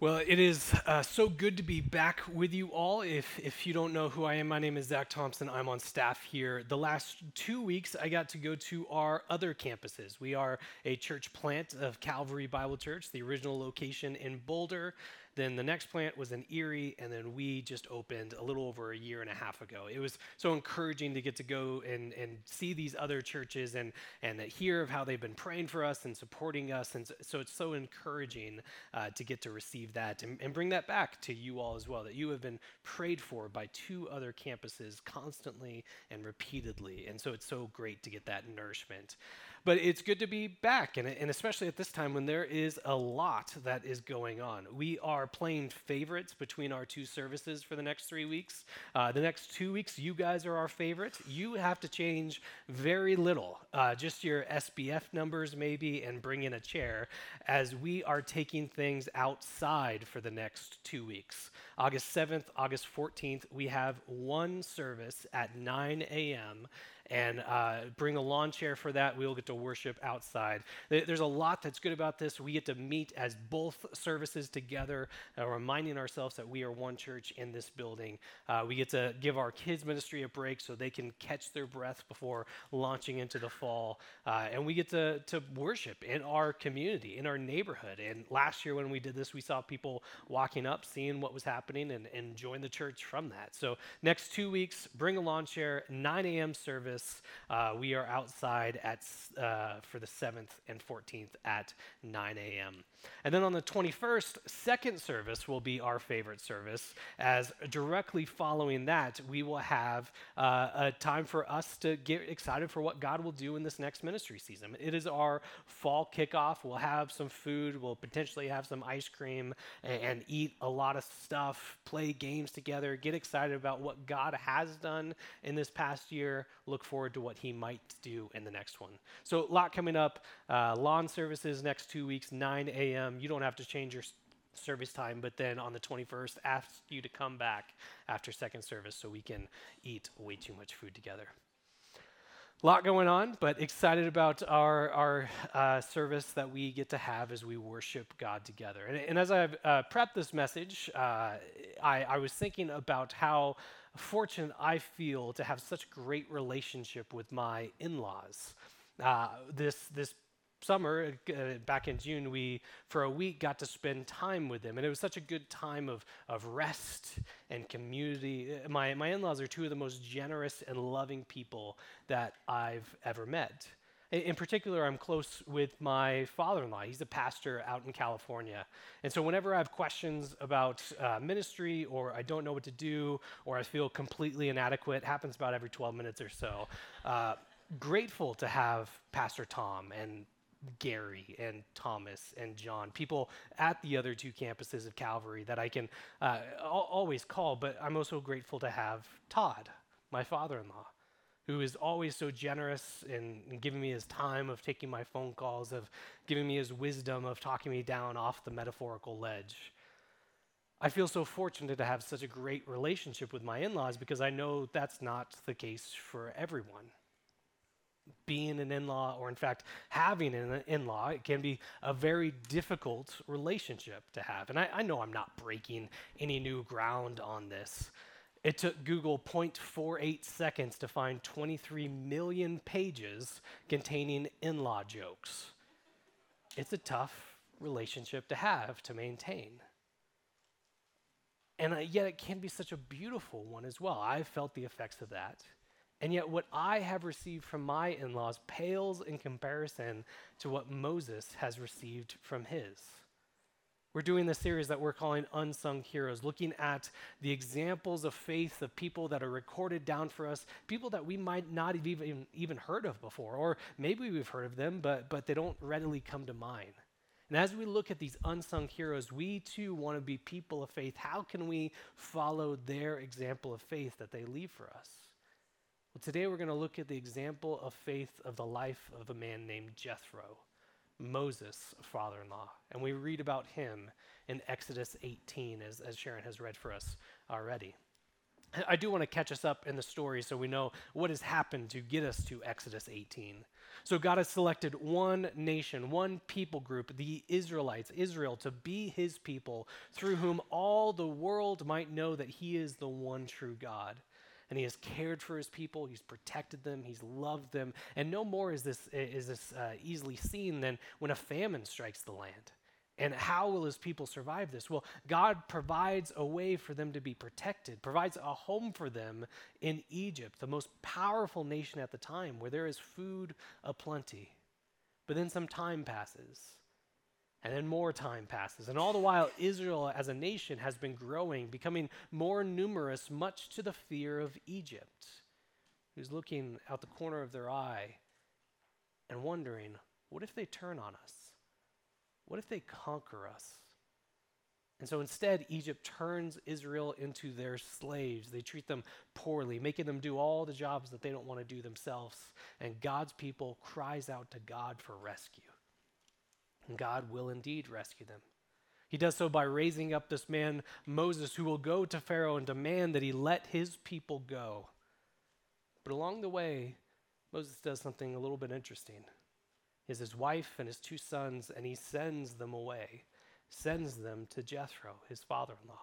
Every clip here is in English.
Well, it is uh, so good to be back with you all. If, if you don't know who I am, my name is Zach Thompson. I'm on staff here. The last two weeks, I got to go to our other campuses. We are a church plant of Calvary Bible Church, the original location in Boulder. Then the next plant was in Erie, and then we just opened a little over a year and a half ago. It was so encouraging to get to go and, and see these other churches and, and hear of how they've been praying for us and supporting us. And so, so it's so encouraging uh, to get to receive that and, and bring that back to you all as well, that you have been prayed for by two other campuses constantly and repeatedly. And so it's so great to get that nourishment. But it's good to be back, and, and especially at this time when there is a lot that is going on. We are playing favorites between our two services for the next three weeks. Uh, the next two weeks, you guys are our favorites. You have to change very little, uh, just your SBF numbers maybe, and bring in a chair as we are taking things outside for the next two weeks. August 7th, August 14th, we have one service at 9 a.m and uh, bring a lawn chair for that. We will get to worship outside. There's a lot that's good about this. We get to meet as both services together, uh, reminding ourselves that we are one church in this building. Uh, we get to give our kids' ministry a break so they can catch their breath before launching into the fall. Uh, and we get to, to worship in our community, in our neighborhood. And last year when we did this, we saw people walking up, seeing what was happening, and, and join the church from that. So next two weeks, bring a lawn chair, 9 a.m. service service. Uh, we are outside at, uh, for the 7th and 14th at 9 a.m. And then on the 21st, second service will be our favorite service, as directly following that, we will have uh, a time for us to get excited for what God will do in this next ministry season. It is our fall kickoff. We'll have some food, we'll potentially have some ice cream, and, and eat a lot of stuff, play games together, get excited about what God has done in this past year, look forward to what He might do in the next one. So, a lot coming up. Uh, lawn services next two weeks, 9 a.m a.m. You don't have to change your service time, but then on the 21st, ask you to come back after second service so we can eat way too much food together. A lot going on, but excited about our, our uh, service that we get to have as we worship God together. And, and as I've uh, prepped this message, uh, I, I was thinking about how fortunate I feel to have such great relationship with my in-laws. Uh, this this summer, uh, back in June, we, for a week, got to spend time with them. And it was such a good time of, of rest and community. Uh, my, my in laws are two of the most generous and loving people that I've ever met. In, in particular, I'm close with my father in law. He's a pastor out in California. And so, whenever I have questions about uh, ministry, or I don't know what to do, or I feel completely inadequate, happens about every 12 minutes or so. Uh, grateful to have Pastor Tom and Gary and Thomas and John, people at the other two campuses of Calvary that I can uh, always call, but I'm also grateful to have Todd, my father in law, who is always so generous in, in, giving me his time of taking my phone calls, of giving me his wisdom of talking me down off the metaphorical ledge. I feel so fortunate to have such a great relationship with my in laws because I know that's not the case for everyone being an in law, or in fact, having an in law, it can be a very difficult relationship to have. And I, I, know I'm not breaking any new ground on this. It took Google 0.48 seconds to find 23 million pages containing in law jokes. It's a tough relationship to have, to maintain. And uh, yet, it can be such a beautiful one as well. I've felt the effects of that. And yet, what I have received from my in laws pales in comparison to what Moses has received from his. We're doing this series that we're calling Unsung Heroes, looking at the examples of faith of people that are recorded down for us, people that we might not have even, even heard of before, or maybe we've heard of them, but, but they don't readily come to mind. And as we look at these unsung heroes, we too want to be people of faith. How can we follow their example of faith that they leave for us? Well, today we're going to look at the example of faith of the life of a man named Jethro, Moses' father in law. And we read about him in Exodus 18, as, as Sharon has read for us already. I do want to catch us up in the story so we know what has happened to get us to Exodus 18. So, God has selected one nation, one people group, the Israelites, Israel, to be his people, through whom all the world might know that he is the one true God. And he has cared for his people, he's protected them, he's loved them. And no more is this, is this uh, easily seen than when a famine strikes the land. And how will his people survive this? Well, God provides a way for them to be protected, provides a home for them in Egypt, the most powerful nation at the time, where there is food aplenty. But then some time passes, and then more time passes. And all the while, Israel as a nation has been growing, becoming more numerous, much to the fear of Egypt, who's looking out the corner of their eye and wondering, what if they turn on us? What if they conquer us? And so instead, Egypt turns Israel into their slaves. They treat them poorly, making them do all the jobs that they don't want to do themselves. And God's people cries out to God for rescue. And God will indeed rescue them. He does so by raising up this man, Moses, who will go to Pharaoh and demand that he let his people go. But along the way, Moses does something a little bit interesting He is his wife and his two sons, and he sends them away, sends them to Jethro, his father in law.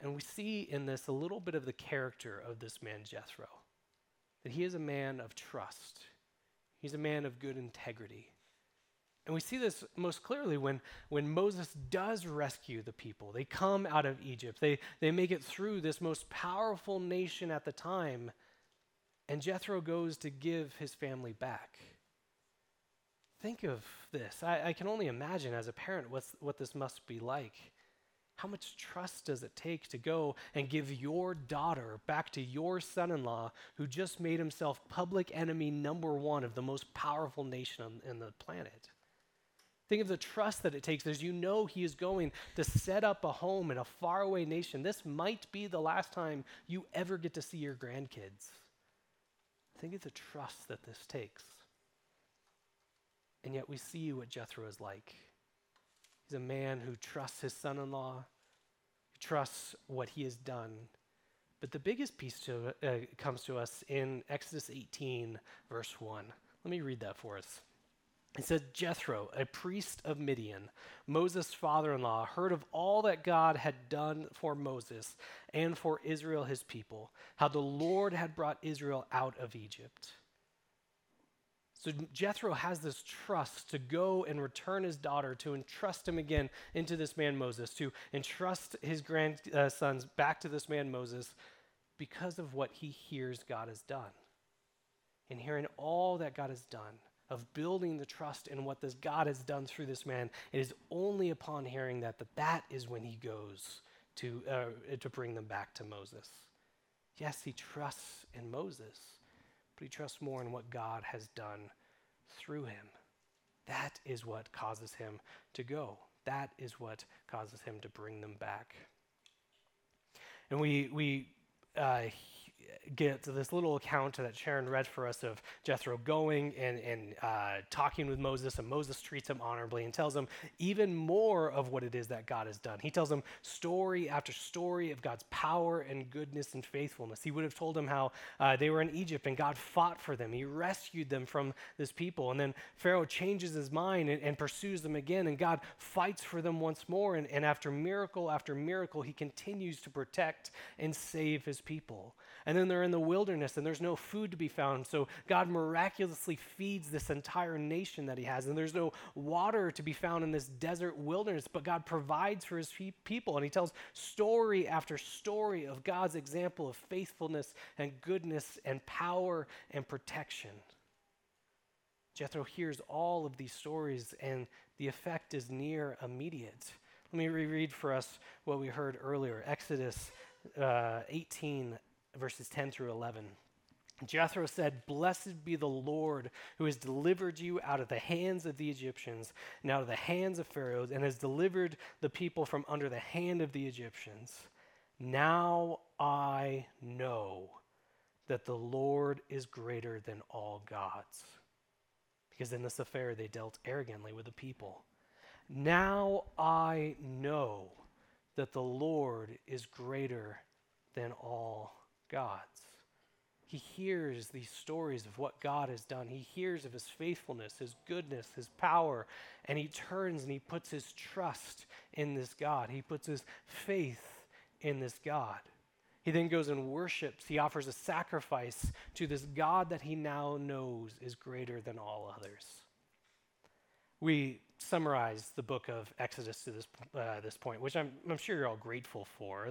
And we see in this a little bit of the character of this man, Jethro, that he is a man of trust, he's a man of good integrity. And we see this most clearly when, when Moses does rescue the people. They come out of Egypt, they, they make it through this most powerful nation at the time and Jethro goes to give his family back. Think of this. I, I can only imagine as a parent what's, what this must be like. How much trust does it take to go and give your daughter back to your son in law who just made himself public enemy number one of the most powerful nation on, on the planet? Think of the trust that it takes as you know he is going to set up a home in a faraway nation. This might be the last time you ever get to see your grandkids. Think of the trust that this takes. And yet we see what Jethro is like. He's a man who trusts his son in law, trusts what he has done. But the biggest piece to, uh, comes to us in Exodus 18, verse 1. Let me read that for us. It says Jethro, a priest of Midian, Moses' father in law, heard of all that God had done for Moses and for Israel, his people, how the Lord had brought Israel out of Egypt. So Jethro has this trust to go and return his daughter, to entrust him again into this man Moses, to entrust his grandsons back to this man Moses because of what he hears God has done. And hearing all that God has done, of building the trust in what this God has done through this man, it is only upon hearing that that that is when he goes to, uh, to bring them back to Moses. Yes, he trusts in Moses, but he trusts more in what God has done through him. That is what causes him to go. That is what causes him to bring them back. And we, we uh, get this little account that Sharon read for us of Jethro going and, and uh, talking with Moses, and Moses treats him honorably and tells him even more of what it is that God has done. He tells him story after story of God's power and goodness and faithfulness. He would have told him how uh, they were in Egypt and God fought for them. He rescued them from this people. And then Pharaoh changes his mind and, and pursues them again, and God fights for them once more. And, and after miracle after miracle, he continues to protect and save his people. And then they're in the wilderness and there's no food to be found. So God miraculously feeds this entire nation that he has. And there's no water to be found in this desert wilderness, but God provides for his people. And he tells story after story of God's example of faithfulness and goodness and power and protection. Jethro hears all of these stories, and the effect is near immediate. Let me reread for us what we heard earlier Exodus uh, 18 verses 10 through 11. Jethro said, Blessed be the Lord who has delivered you out of the hands of the Egyptians and out of the hands of Pharaoh, and has delivered the people from under the hand of the Egyptians. Now I know that the Lord is greater than all gods. Because in this affair they dealt arrogantly with the people. Now I know that the Lord is greater than all gods. He hears these stories of what God has done. He hears of his faithfulness, his goodness, his power, and he turns and he puts his trust in this God. He puts his faith in this God. He then goes and worships. He offers a sacrifice to this God that he now knows is greater than all others. We summarize the book of Exodus to this, uh, this point, which I'm, I'm, sure you're all grateful for.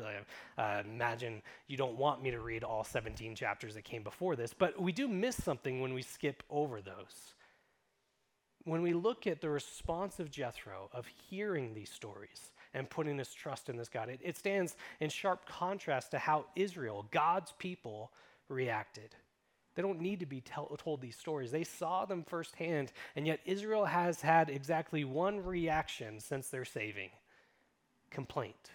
I uh, imagine you don't want me to read all 17 chapters that came before this, but we do miss something when we skip over those. When we look at the response of Jethro of hearing these stories and putting his trust in this God, it, it stands in sharp contrast to how Israel, God's people, reacted. They don't need to be tell, told these stories. They saw them firsthand, and yet Israel has had exactly one reaction since their saving complaint.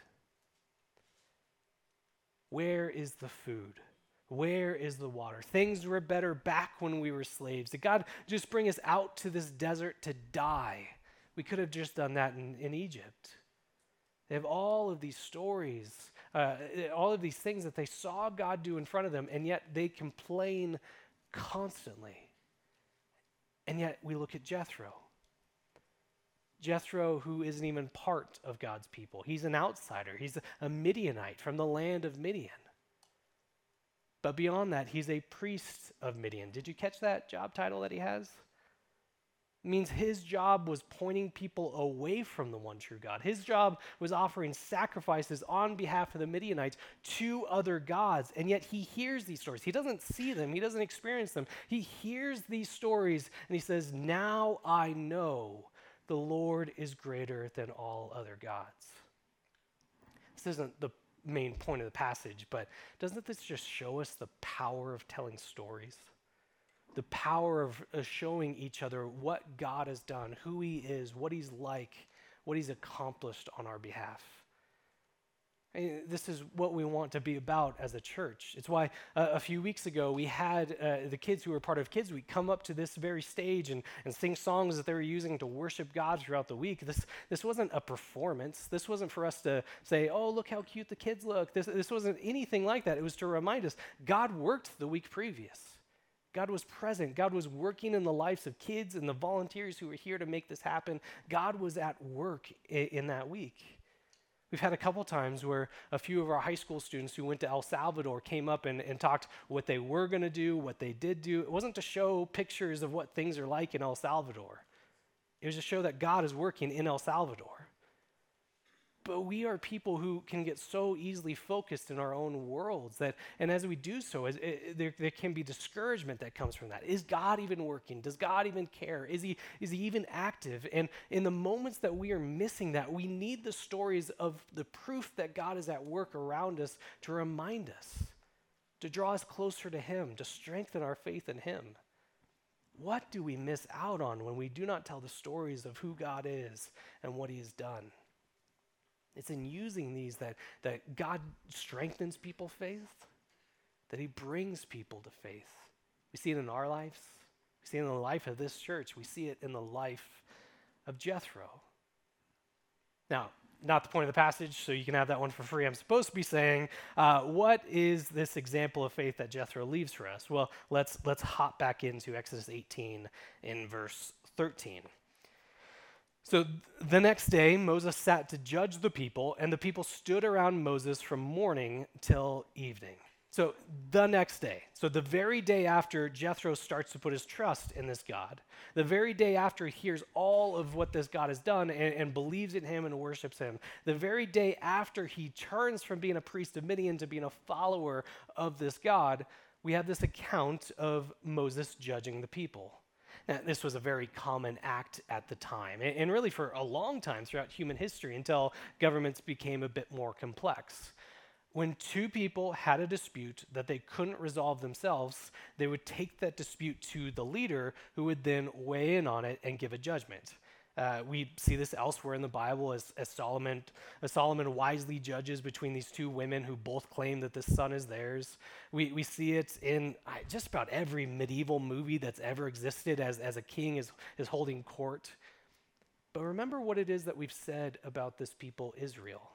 Where is the food? Where is the water? Things were better back when we were slaves. Did God just bring us out to this desert to die? We could have just done that in, in Egypt. They have all of these stories uh, all of these things that they saw God do in front of them, and yet they complain constantly. And yet we look at Jethro. Jethro, who isn't even part of God's people, he's an outsider. He's a Midianite from the land of Midian. But beyond that, he's a priest of Midian. Did you catch that job title that he has? Means his job was pointing people away from the one true God. His job was offering sacrifices on behalf of the Midianites to other gods. And yet he hears these stories. He doesn't see them, he doesn't experience them. He hears these stories and he says, Now I know the Lord is greater than all other gods. This isn't the main point of the passage, but doesn't this just show us the power of telling stories? The power of, showing each other what God has done, who He is, what He's like, what He's accomplished on our behalf. And this is what we want to be about as a church. It's why uh, a few weeks ago we had uh, the kids who were part of Kids Week come up to this very stage and, and sing songs that they were using to worship God throughout the week. This, this wasn't a performance. This wasn't for us to say, oh, look how cute the kids look. This, this wasn't anything like that. It was to remind us God worked the week previous. God was present. God was working in the lives of kids and the volunteers who were here to make this happen. God was at work in, in that week. We've had a couple times where a few of our high school students who went to El Salvador came up and, and talked what they were going to do, what they did do. It wasn't to show pictures of what things are like in El Salvador, it was to show that God is working in El Salvador. But we are people who can get so easily focused in our own worlds that, and as we do so, it, there, there can be discouragement that comes from that. Is God even working? Does God even care? Is he, is he even active? And in the moments that we are missing that, we need the stories of the proof that God is at work around us to remind us, to draw us closer to Him, to strengthen our faith in Him. What do we miss out on when we do not tell the stories of who God is and what He has done? It's in using these that, that God strengthens people's faith, that He brings people to faith. We see it in our lives, we see it in the life of this church, we see it in the life of Jethro. Now, not the point of the passage, so you can have that one for free. I'm supposed to be saying, uh, what is this example of faith that Jethro leaves for us? Well, let's let's hop back into Exodus 18 in verse 13. So the next day, Moses sat to judge the people, and the people stood around Moses from morning till evening. So the next day, so the very day after Jethro starts to put his trust in this God, the very day after he hears all of what this God has done and, and believes in him and worships him, the very day after he turns from being a priest of Midian to being a follower of this God, we have this account of Moses judging the people. Now, this was a very common act at the time, and really for a long time throughout human history until governments became a bit more complex. When two people had a dispute that they couldn't resolve themselves, they would take that dispute to the leader who would then weigh in on it and give a judgment. Uh, we see this elsewhere in the Bible as, as, Solomon, as Solomon wisely judges between these two women who both claim that this son is theirs. We, we see it in just about every medieval movie that's ever existed as, as a king is, is holding court. But remember what it is that we've said about this people, Israel.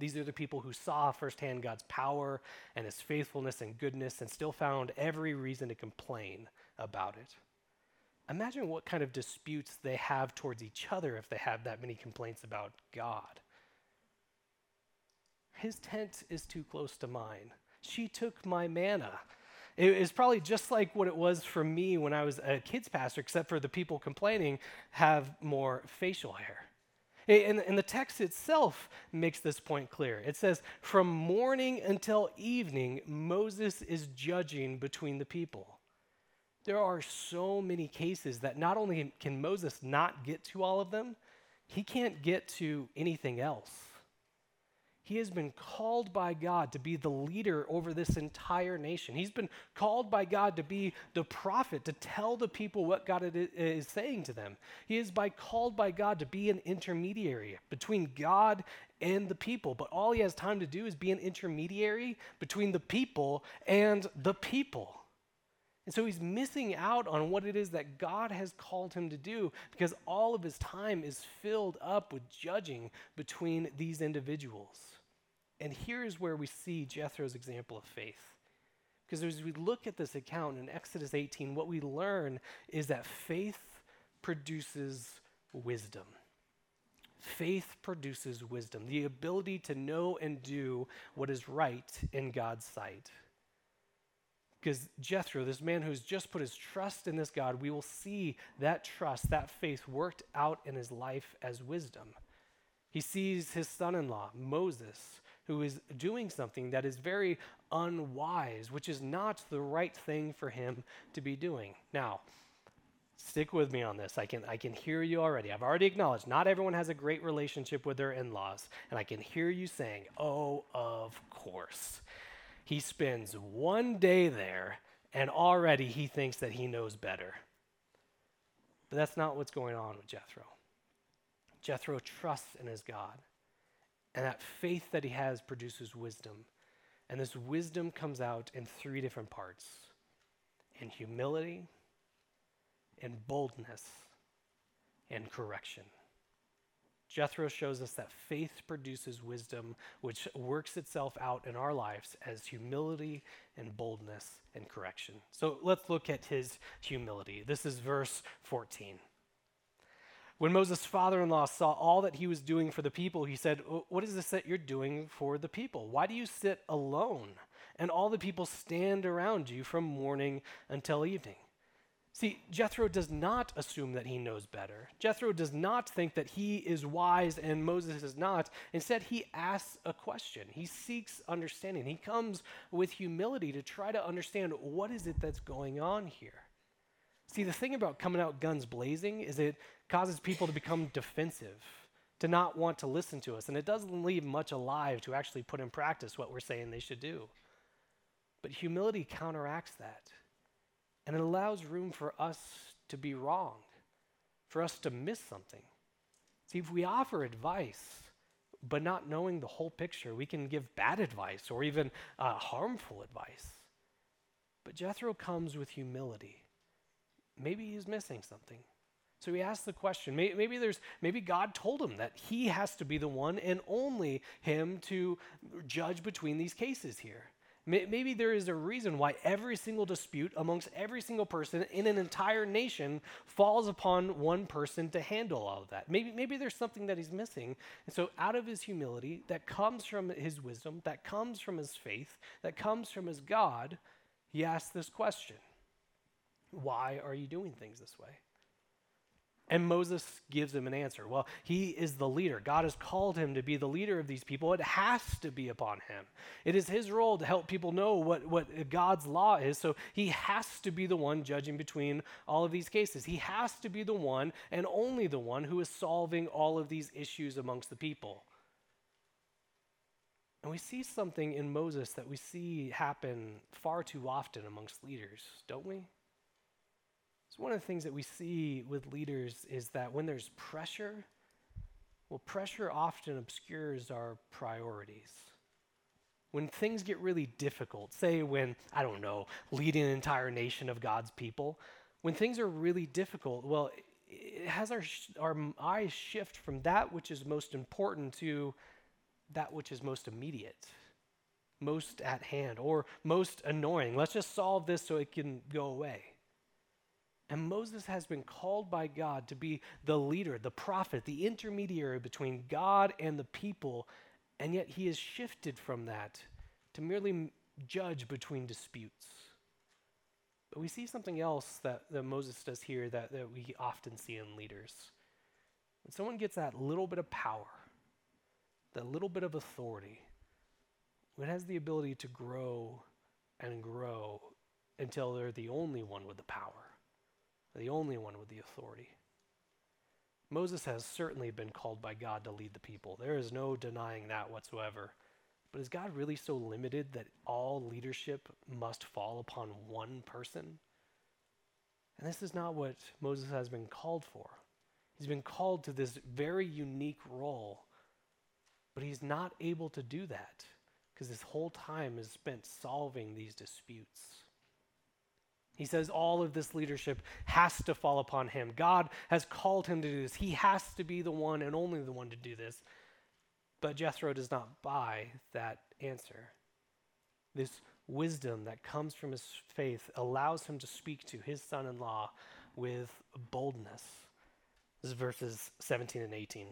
These are the people who saw firsthand God's power and his faithfulness and goodness and still found every reason to complain about it. Imagine what kind of disputes they have towards each other if they have that many complaints about God. His tent is too close to mine. She took my manna. It is probably just like what it was for me when I was a kids pastor, except for the people complaining have more facial hair. And, and, the text itself makes this point clear. It says, From morning until evening, Moses is judging between the people. There are so many cases that not only can Moses not get to all of them, he can't get to anything else. He has been called by God to be the leader over this entire nation. He's been called by God to be the prophet, to tell the people what God is saying to them. He is by called by God to be an intermediary between God and the people. But all he has time to do is be an intermediary between the people and the people. And so he's missing out on what it is that God has called him to do because all of his time is filled up with judging between these individuals. And here is where we see Jethro's example of faith. Because as we look at this account in Exodus 18, what we learn is that faith produces wisdom. Faith produces wisdom, the ability to know and do what is right in God's sight. Because Jethro, this man who's just put his trust in this God, we will see that trust, that faith worked out in his life as wisdom. He sees his son in law, Moses, who is doing something that is very unwise, which is not the right thing for him to be doing. Now, stick with me on this. I can, I can hear you already. I've already acknowledged not everyone has a great relationship with their in laws, and I can hear you saying, oh, of course. He spends one day there, and already he thinks that he knows better. But that's not what's going on with Jethro. Jethro trusts in his God, and that faith that he has produces wisdom. And this wisdom comes out in three different parts in humility, in boldness, and correction. Jethro shows us that faith produces wisdom, which works itself out in our lives as humility and boldness and correction. So let's look at his humility. This is verse 14. When Moses' father in law saw all that he was doing for the people, he said, What is this that you're doing for the people? Why do you sit alone? And all the people stand around you from morning until evening. See, Jethro does not assume that he knows better. Jethro does not think that he is wise and Moses is not. Instead, he asks a question. He seeks understanding. He comes with humility to try to understand what is it that's going on here. See, the thing about coming out guns blazing is it causes people to become defensive, to not want to listen to us, and it doesn't leave much alive to actually put in practice what we're saying they should do. But humility counteracts that. And it allows room for us to be wrong, for us to miss something. See, if we offer advice, but not knowing the whole picture, we can give bad advice or even uh, harmful advice. But Jethro comes with humility. Maybe he's missing something. So he asks the question. Maybe, maybe, there's maybe God told him that he has to be the one and only him to judge between these cases here. Maybe there is a reason why every single dispute amongst every single person in an entire nation falls upon one person to handle all of that. Maybe, maybe there's something that he's missing. And so, out of his humility, that comes from his wisdom, that comes from his faith, that comes from his God, he asks this question Why are you doing things this way? And Moses gives him an answer. Well, he is the leader. God has called him to be the leader of these people. It has to be upon him. It is his role to help people know what, what God's law is. So he has to be the one judging between all of these cases. He has to be the one and only the one who is solving all of these issues amongst the people. And we see something in Moses that we see happen far too often amongst leaders, don't we? So, one of the things that we see with leaders is that when there's pressure, well, pressure often obscures our priorities. When things get really difficult, say when, I don't know, leading an entire nation of God's people, when things are really difficult, well, it has our, our eyes shift from that which is most important to that which is most immediate, most at hand, or most annoying. Let's just solve this so it can go away. And Moses has been called by God to be the leader, the prophet, the intermediary between God and the people, and yet he has shifted from that to merely judge between disputes. But we see something else that, that Moses does here that, that we often see in leaders. When someone gets that little bit of power, that little bit of authority, it has the ability to grow and grow until they're the only one with the power, the only one with the authority. Moses has certainly been called by God to lead the people. There is no denying that whatsoever. But is God really so limited that all leadership must fall upon one person? And this is not what Moses has been called for. He's been called to this very unique role, but he's not able to do that because his whole time is spent solving these disputes. He says all of this leadership has to fall upon him. God has called him to do this. He has to be the one and only the one to do this. But Jethro does not buy that answer. This wisdom that comes from his faith allows him to speak to his son in law with boldness. This is verses 17 and 18.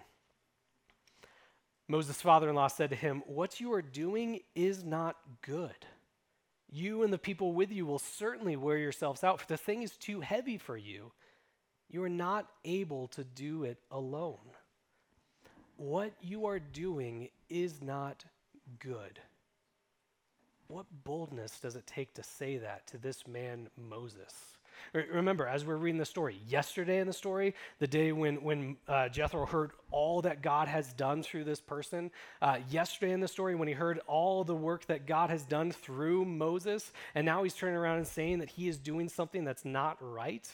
Moses' father in law said to him, What you are doing is not good. You and the people with you will certainly wear yourselves out, for the thing is too heavy for you. You are not able to do it alone what you are doing is not good. What boldness does it take to say that to this man, Moses? Remember, as we're reading the story, yesterday in the story, the day when, when uh, Jethro heard all that God has done through this person, uh, yesterday in the story, when he heard all the work that God has done through Moses, and now he's turning around and saying that he is doing something that's not right,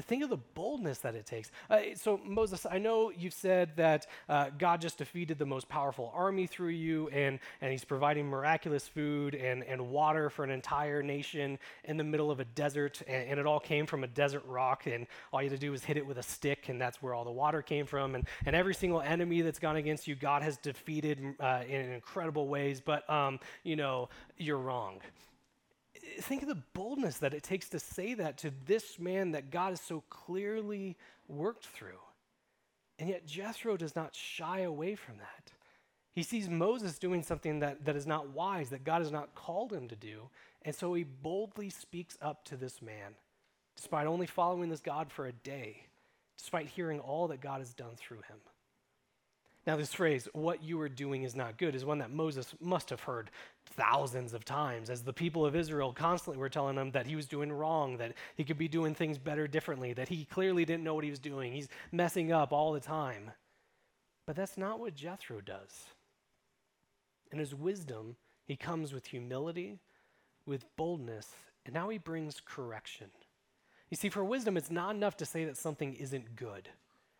Think of the boldness that it takes. Uh, so, Moses, I know you've said that uh, God just defeated the most powerful army through you, and, and he's providing miraculous food and, and water for an entire nation in the middle of a desert, and, and, it all came from a desert rock, and all you had to do was hit it with a stick, and that's where all the water came from. And, and every single enemy that's gone against you, God has defeated uh, in incredible ways, but, um, you know, you're wrong think of the boldness that it takes to say that to this man that God has so clearly worked through. And yet Jethro does not shy away from that. He sees Moses doing something that, that is not wise, that God has not called him to do. And so he boldly speaks up to this man, despite only following this God for a day, despite hearing all that God has done through him. Now, this phrase, what you are doing is not good, is one that Moses must have heard thousands of times as the people of Israel constantly were telling him that he was doing wrong, that he could be doing things better differently, that he clearly didn't know what he was doing. He's messing up all the time. But that's not what Jethro does. In his wisdom, he comes with humility, with boldness, and now he brings correction. You see, for wisdom, it's not enough to say that something isn't good.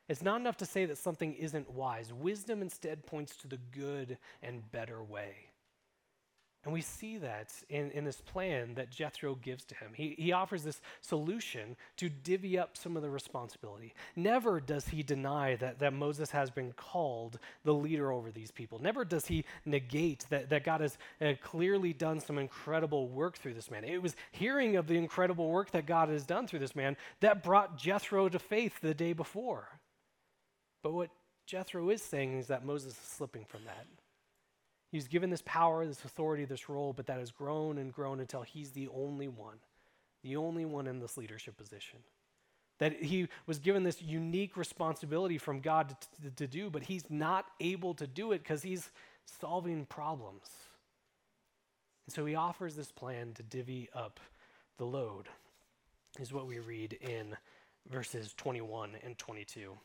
It's not enough to say that something isn't wise. Wisdom instead points to the good and better way. And we see that in, in this plan that Jethro gives to him. He, he offers this solution to divvy up some of the responsibility. Never does he deny that, that Moses has been called the leader over these people. Never does he negate that, that God has uh, clearly done some incredible work through this man. It was hearing of the incredible work that God has done through this man that brought Jethro to faith the day before. But what Jethro is saying is that Moses is slipping from that. He's given this power, this authority, this role, but that has grown and grown until he's the only one, the only one in this leadership position. That he was given this unique responsibility from God to, to, to do, but he's not able to do it because he's solving problems. And so he offers this plan to divvy up the load, is what we read in verses 21 and 22.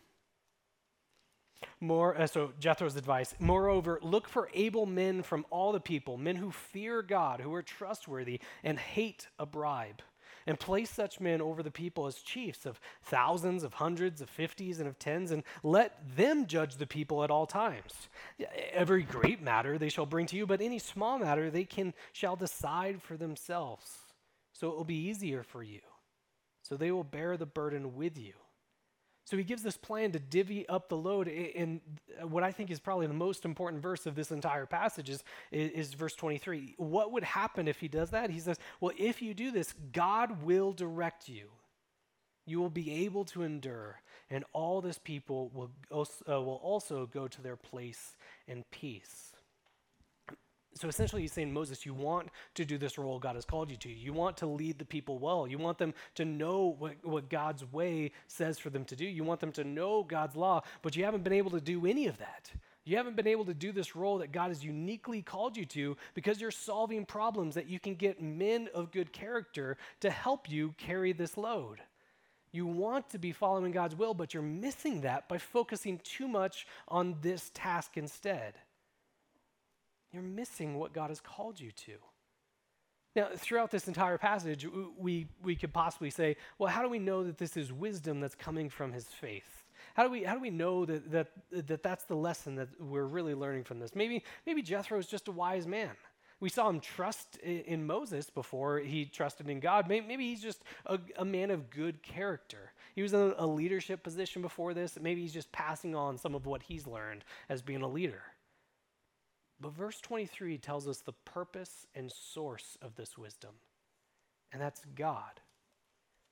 More, uh, so Jethro's advice. Moreover, look for able men from all the people, men who fear God, who are trustworthy, and hate a bribe. And place such men over the people as chiefs of thousands, of hundreds, of fifties, and of tens, and let them judge the people at all times. Every great matter they shall bring to you, but any small matter they can shall decide for themselves. So it will be easier for you. So they will bear the burden with you. So he gives this plan to divvy up the load. And what I think is probably the most important verse of this entire passage is, is, verse 23. What would happen if he does that? He says, Well, if you do this, God will direct you. You will be able to endure, and all this people will also, uh, will also go to their place in peace. So essentially, he's saying, Moses, you want to do this role God has called you to. You want to lead the people well. You want them to know what, what God's way says for them to do. You want them to know God's law, but you haven't been able to do any of that. You haven't been able to do this role that God has uniquely called you to because you're solving problems that you can get men of good character to help you carry this load. You want to be following God's will, but you're missing that by focusing too much on this task instead you're missing what God has called you to. Now, throughout this entire passage, we, we could possibly say, well, how do we know that this is wisdom that's coming from his faith? How do we, how do we know that, that, that that's the lesson that we're really learning from this? Maybe, maybe Jethro is just a wise man. We saw him trust in, Moses before he trusted in God. Maybe, maybe he's just a, a, man of good character. He was in a leadership position before this. Maybe he's just passing on some of what he's learned as being a leader. But verse 23 tells us the purpose and source of this wisdom, and that's God.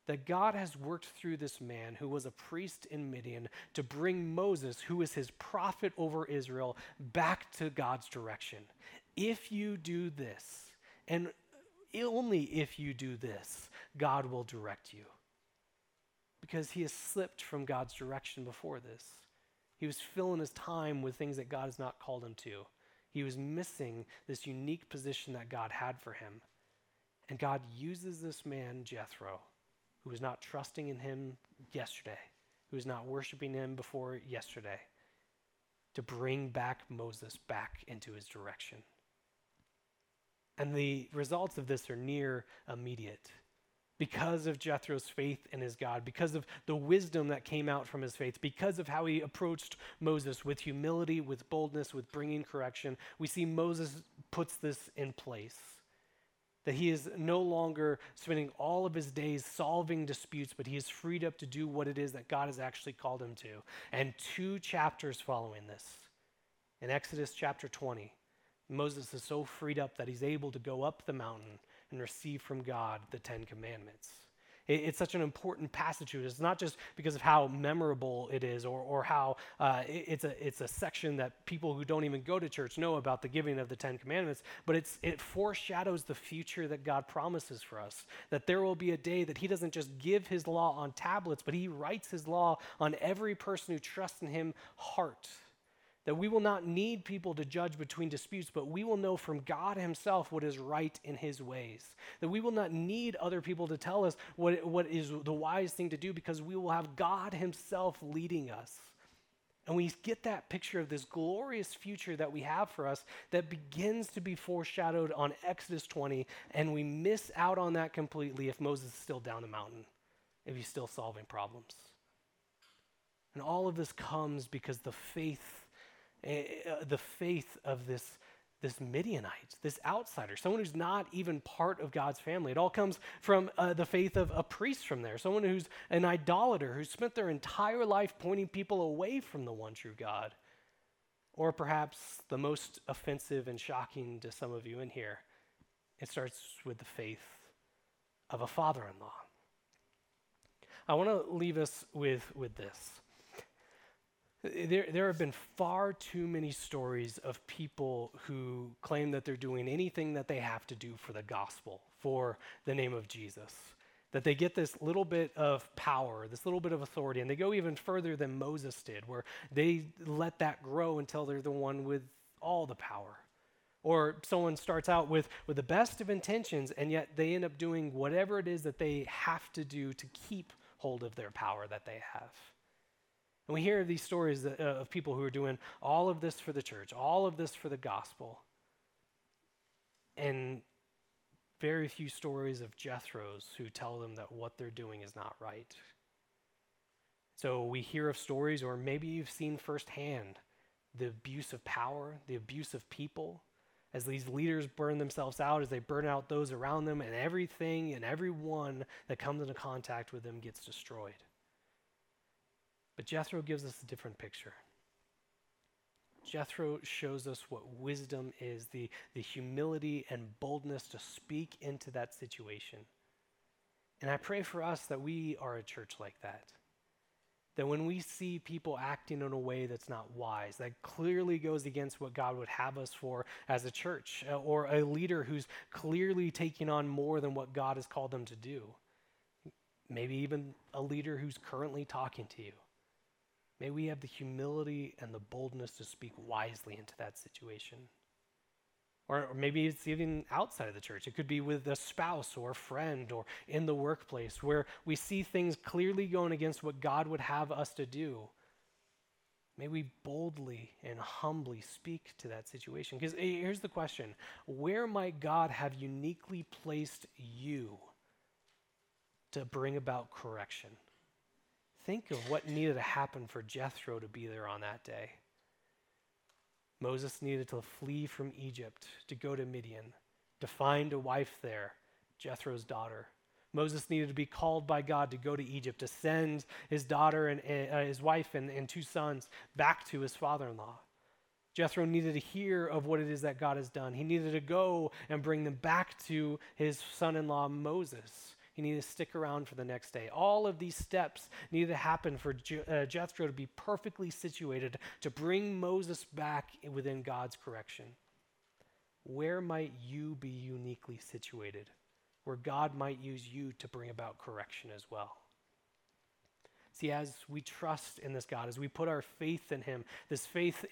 That God has worked through this man who was a priest in Midian to bring Moses, who is his prophet over Israel, back to God's direction. If you do this, and only if you do this, God will direct you. Because he has slipped from God's direction before this. He was filling his time with things that God has not called him to. He was missing this unique position that God had for him. And God uses this man, Jethro, who was not trusting in him yesterday, who was not worshiping him before yesterday, to bring back Moses back into his direction. And the results of this are near immediate because of Jethro's faith in his God, because of the wisdom that came out from his faith, because of how he approached Moses with humility, with boldness, with bringing correction, we see Moses puts this in place. That he is no longer spending all of his days solving disputes, but he is freed up to do what it is that God has actually called him to. And two chapters following this, in Exodus chapter 20, Moses is so freed up that he's able to go up the mountain and receive from God the Ten Commandments. It, it's such an important passage. It's not just because of how memorable it is or, or how uh, it, it's, a, it's a section that people who don't even go to church know about the giving of the Ten Commandments, but it's, it foreshadows the future that God promises for us. That there will be a day that He doesn't just give His law on tablets, but He writes His law on every person who trusts in Him heart that we will not need people to judge between disputes, but we will know from God Himself what is right in His ways. That we will not need other people to tell us what, what is the wise thing to do because we will have God Himself leading us. And we get that picture of this glorious future that we have for us that begins to be foreshadowed on Exodus 20, and we miss out on that completely if Moses is still down the mountain, if he's still solving problems. And all of this comes because the faith Eh, eh, uh, the faith of this, this Midianite, this outsider, someone who's not even part of God's family. It all comes from uh, the faith of a priest from there, someone who's an idolater, who spent their entire life pointing people away from the one true God. Or perhaps the most offensive and shocking to some of you in here, it starts with the faith of a father in law. I want to leave us with, with this. There, there have been far too many stories of people who claim that they're doing anything that they have to do for the gospel, for the name of Jesus. That they get this little bit of power, this little bit of authority, and they go even further than Moses did, where they let that grow until they're the one with all the power. Or someone starts out with, with the best of intentions, and yet they end up doing whatever it is that they have to do to keep hold of their power that they have. And we hear these stories that, uh, of people who are doing all of this for the church, all of this for the gospel. And very few stories of Jethro's who tell them that what they're doing is not right. So we hear of stories, or maybe you've seen firsthand the abuse of power, the abuse of people, as these leaders burn themselves out, as they burn out those around them, and everything and everyone that comes into contact with them gets destroyed. But Jethro gives us a different picture. Jethro shows us what wisdom is the, the humility and boldness to speak into that situation. And I pray for us that we are a church like that. That when we see people acting in a way that's not wise, that clearly goes against what God would have us for as a church, uh, or a leader who's clearly taking on more than what God has called them to do, maybe even a leader who's currently talking to you May we have the humility and the boldness to speak wisely into that situation. Or, or, maybe it's even outside of the church. It could be with a spouse or a friend or in the workplace where we see things clearly going against what God would have us to do. May we boldly and humbly speak to that situation. Because here's the question Where might God have uniquely placed you to bring about correction? Think of what needed to happen for Jethro to be there on that day. Moses needed to flee from Egypt to go to Midian, to find a wife there, Jethro's daughter. Moses needed to be called by God to go to Egypt, to send his daughter and uh, his wife and, and two sons back to his father in law. Jethro needed to hear of what it is that God has done. He needed to go and bring them back to his son in law, Moses. He needed to stick around for the next day. All of these steps needed to happen for uh, Jethro to be perfectly situated to bring Moses back within God's correction. Where might you be uniquely situated? Where God might use you to bring about correction as well. See, as we trust in this God, as we put our faith in Him, this faith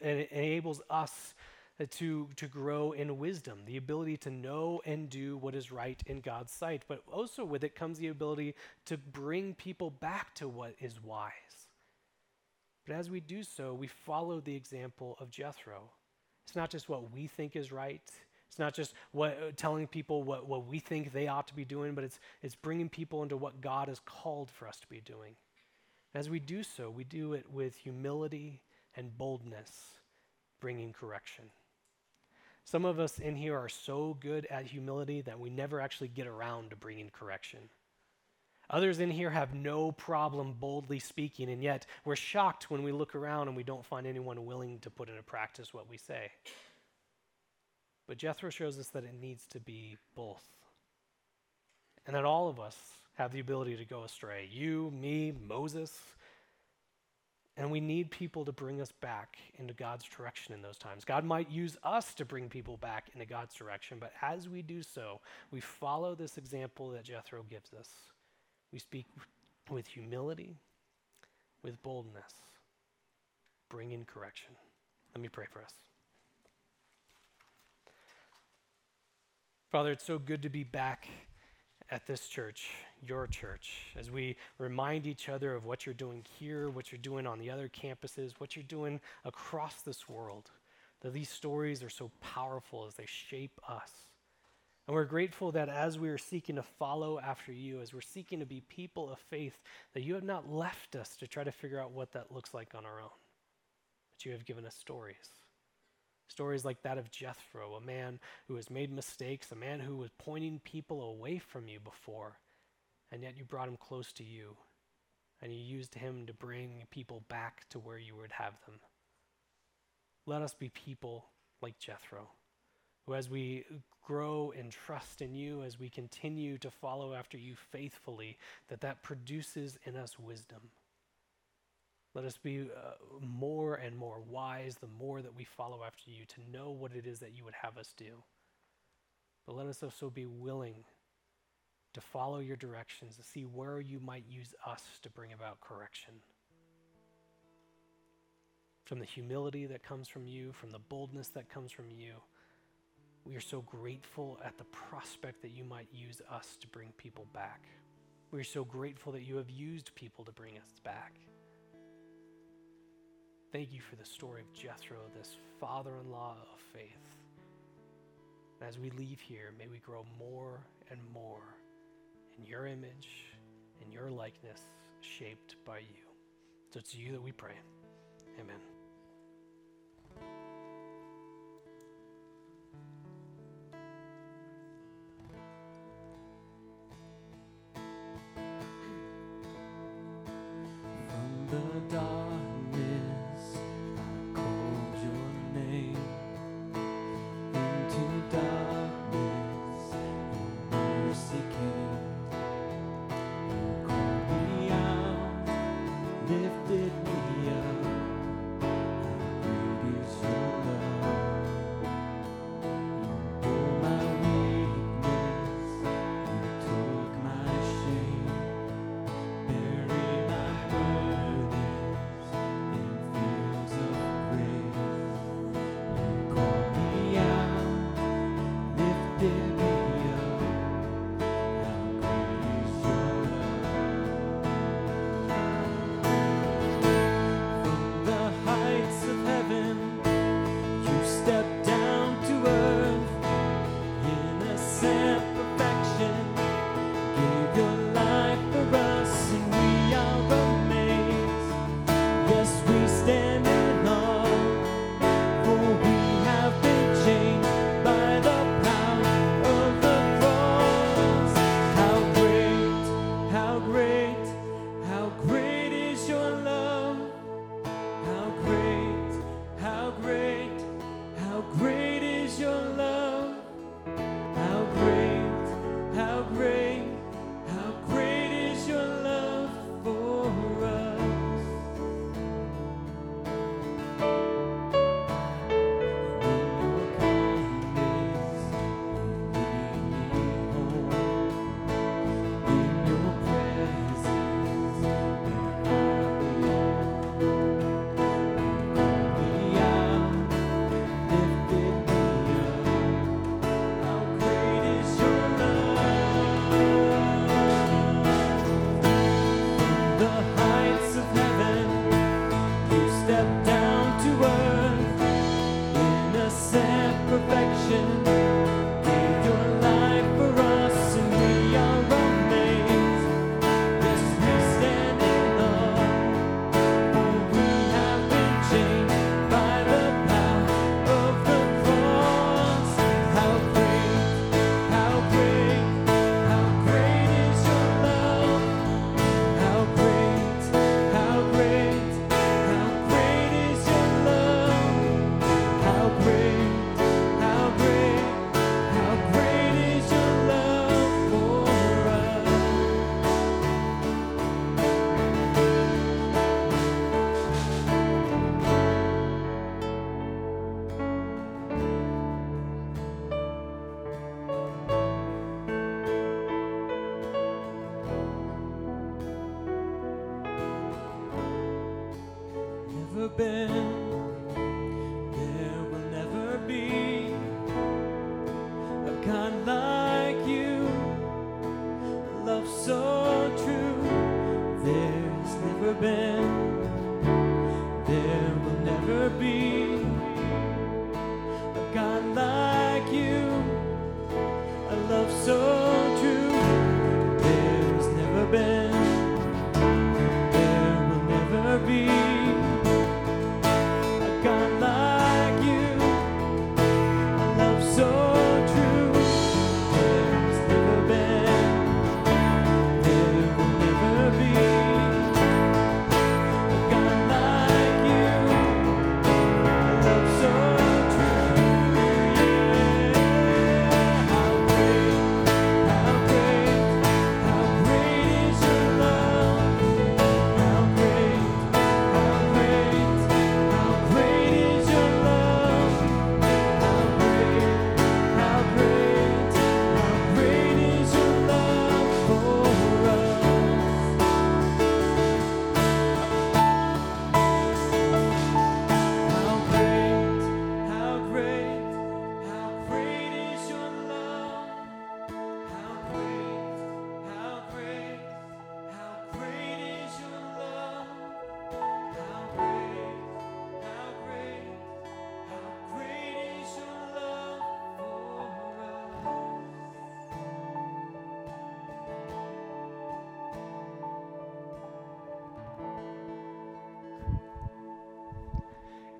enables us to, to grow in wisdom, the ability to know and do what is right in God's sight. But also with it comes the ability to bring people back to what is wise. But as we do so, we follow the example of Jethro. It's not just what we think is right. It's not just what, uh, telling people what, what we think they ought to be doing, but it's, it's bringing people into what God has called for us to be doing. And As we do so, we do it with humility and boldness, bringing correction. Some of us in here are so good at humility that we never actually get around to bringing correction. Others in here have no problem boldly speaking, and yet we're shocked when we look around and we don't find anyone willing to put into practice what we say. But Jethro shows us that it needs to be both. And that all of us have the ability to go astray. You, me, Moses, and we need people to bring us back into God's direction in those times. God might use us to bring people back into God's direction, but as we do so, we follow this example that Jethro gives us. We speak with humility, with boldness, bring in correction. Let me pray for us. Father, it's so good to be back at this church, your church, as we remind each other of what you're doing here, what you're doing on the other campuses, what you're doing across this world. That these stories are so powerful as they shape us. And we're grateful that as we are seeking to follow after you, as we're seeking to be people of faith, that you have not left us to try to figure out what that looks like on our own, but you have given us stories. Stories like that of Jethro, a man who has made mistakes, a man who was pointing people away from you before, and yet you brought him close to you, and you used him to bring people back to where you would have them. Let us be people like Jethro, who, as we grow and trust in you, as we continue to follow after you faithfully, that that produces in us wisdom let us be uh, more and more wise the more that we follow after you to know what it is that you would have us do. But let us also be willing to follow your directions, to see where you might use us to bring about correction. From the humility that comes from you, from the boldness that comes from you, we are so grateful at the prospect that you might use us to bring people back. We are so grateful that you have used people to bring us back. Thank you for the story of Jethro, this father in law of faith. As we leave here, may we grow more and more in your image, in your likeness, shaped by you. So it's you that we pray. Amen. how great.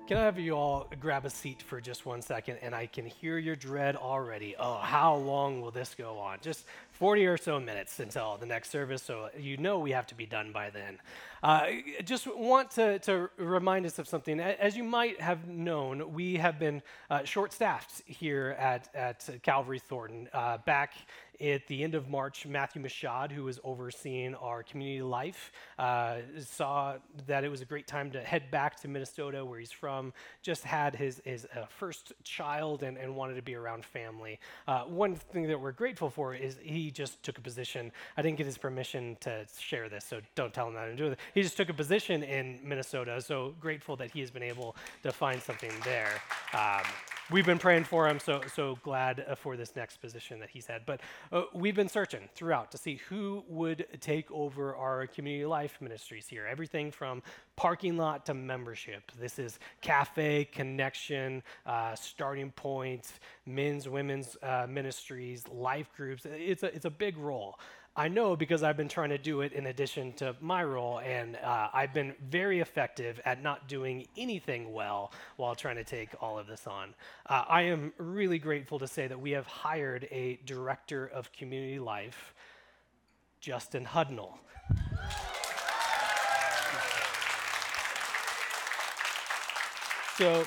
Can I have you all grab a seat for just one second? And I can hear your dread already. Oh, how long will this go on? Just 40 or so minutes until the next service, so you know we have to be done by then. Uh, just want to, to remind us of something. As you might have known, we have been uh, short staffed here at, at Calvary Thornton. Uh, back at the end of March, Matthew Mashad, who was overseeing our community life, uh, saw that it was a great time to head back to Minnesota, where he's from. Just had his, his uh, first child and, and wanted to be around family. Uh, one thing that we're grateful for is he just took a position. I didn't get his permission to share this, so don't tell him that I'm it. He just took a position in Minnesota, so grateful that he has been able to find something there. Um, we've been praying for him, so so glad uh, for this next position that he's had. But uh, we've been searching throughout to see who would take over our community life ministries here. Everything from parking lot to membership. This is cafe, connection, uh, starting point, men's, women's uh, ministries, life groups. It's a it's a big role. I know because I've been trying to do it in addition to my role, and uh, I've been very effective at not doing anything well while trying to take all of this on. Uh, I am really grateful to say that we have hired a director of community life, Justin Hudnall. So,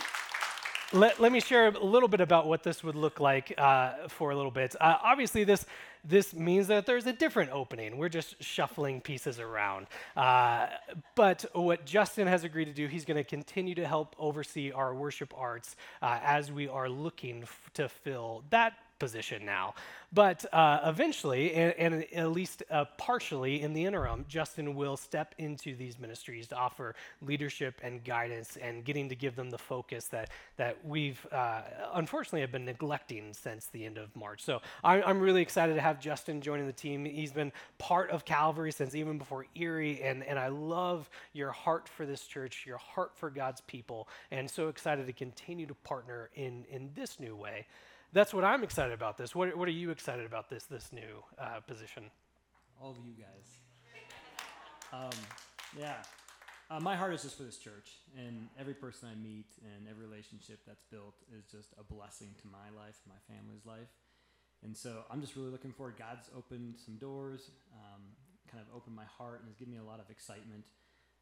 let, let me share a little bit about what this would look like uh, for a little bit. Uh, obviously, this this means that there's a different opening. We're just shuffling pieces around. Uh, but what Justin has agreed to do, he's going to continue to help oversee our worship arts uh, as we are looking f- to fill that position now. But uh, eventually, and, and, at least uh, partially in the interim, Justin will step into these ministries to offer leadership and guidance and getting to give them the focus that, that we've uh, unfortunately have been neglecting since the end of March. So I, I'm really excited to have Justin joining the team. He's been part of Calvary since even before Erie, and, and I love your heart for this church, your heart for God's people, and so excited to continue to partner in, in this new way that's what I'm excited about this. What, what are you excited about this, this new uh, position? All of you guys. Um, yeah. Uh, my heart is just for this church, and every person I meet and every relationship that's built is just a blessing to my life, my family's life. And so I'm just really looking forward. God's opened some doors, um, kind of opened my heart, and has given me a lot of excitement.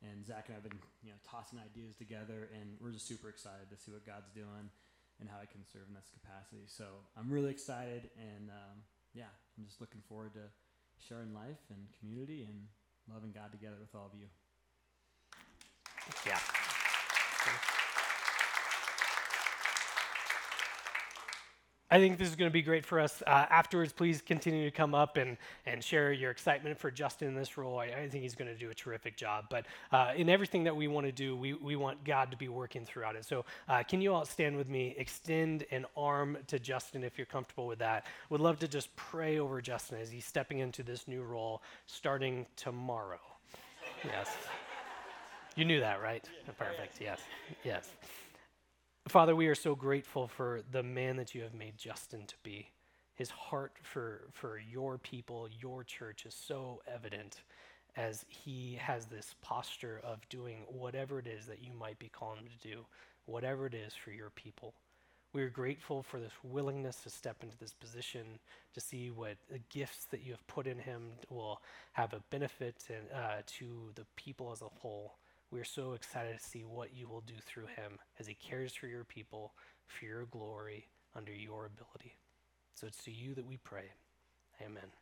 And Zach and I have been, you know, tossing ideas together, and we're just super excited to see what God's doing and how I can serve in this capacity. So I'm really excited, and um, yeah, I'm just looking forward to sharing life and community and loving God together with all of you. Yeah. I think this is going to be great for us. Uh, afterwards, please continue to come up and, and share your excitement for Justin in this role. I, I think he's going to do a terrific job. But uh, in everything that we want to do, we, we want God to be working throughout it. So, uh, can you all stand with me? Extend an arm to Justin if you're comfortable with that. Would love to just pray over Justin as he's stepping into this new role starting tomorrow. yes. You knew that, right? Perfect. Yes. Yes. Father, we are so grateful for the man that you have made Justin to be. His heart for, for your people, your church, is so evident as he has this posture of doing whatever it is that you might be calling him to do, whatever it is for your people. We are grateful for this willingness to step into this position, to see what the gifts that you have put in him will have a benefit uh, to the people as a whole. We are so excited to see what you will do through him as he cares for your people, for your glory, under your ability. So it's to you that we pray. Amen.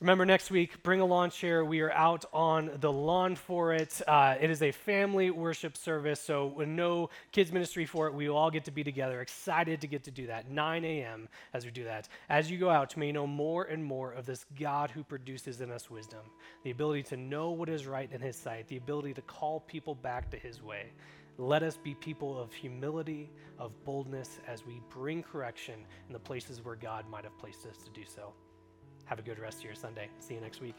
Remember, next week, bring a lawn chair. We are out on the lawn for it. Uh, it is a family worship service, so with no kids' ministry for it, we will all get to be together. Excited to get to do that. 9 a.m. as we do that. As you go out, may you know more and more of this God who produces in us wisdom, the ability to know what is right in His sight, the ability to call people back to His way. Let us be people of humility, of boldness, as we bring correction in the places where God might have placed us to do so. Have a good rest of your Sunday. See you next week.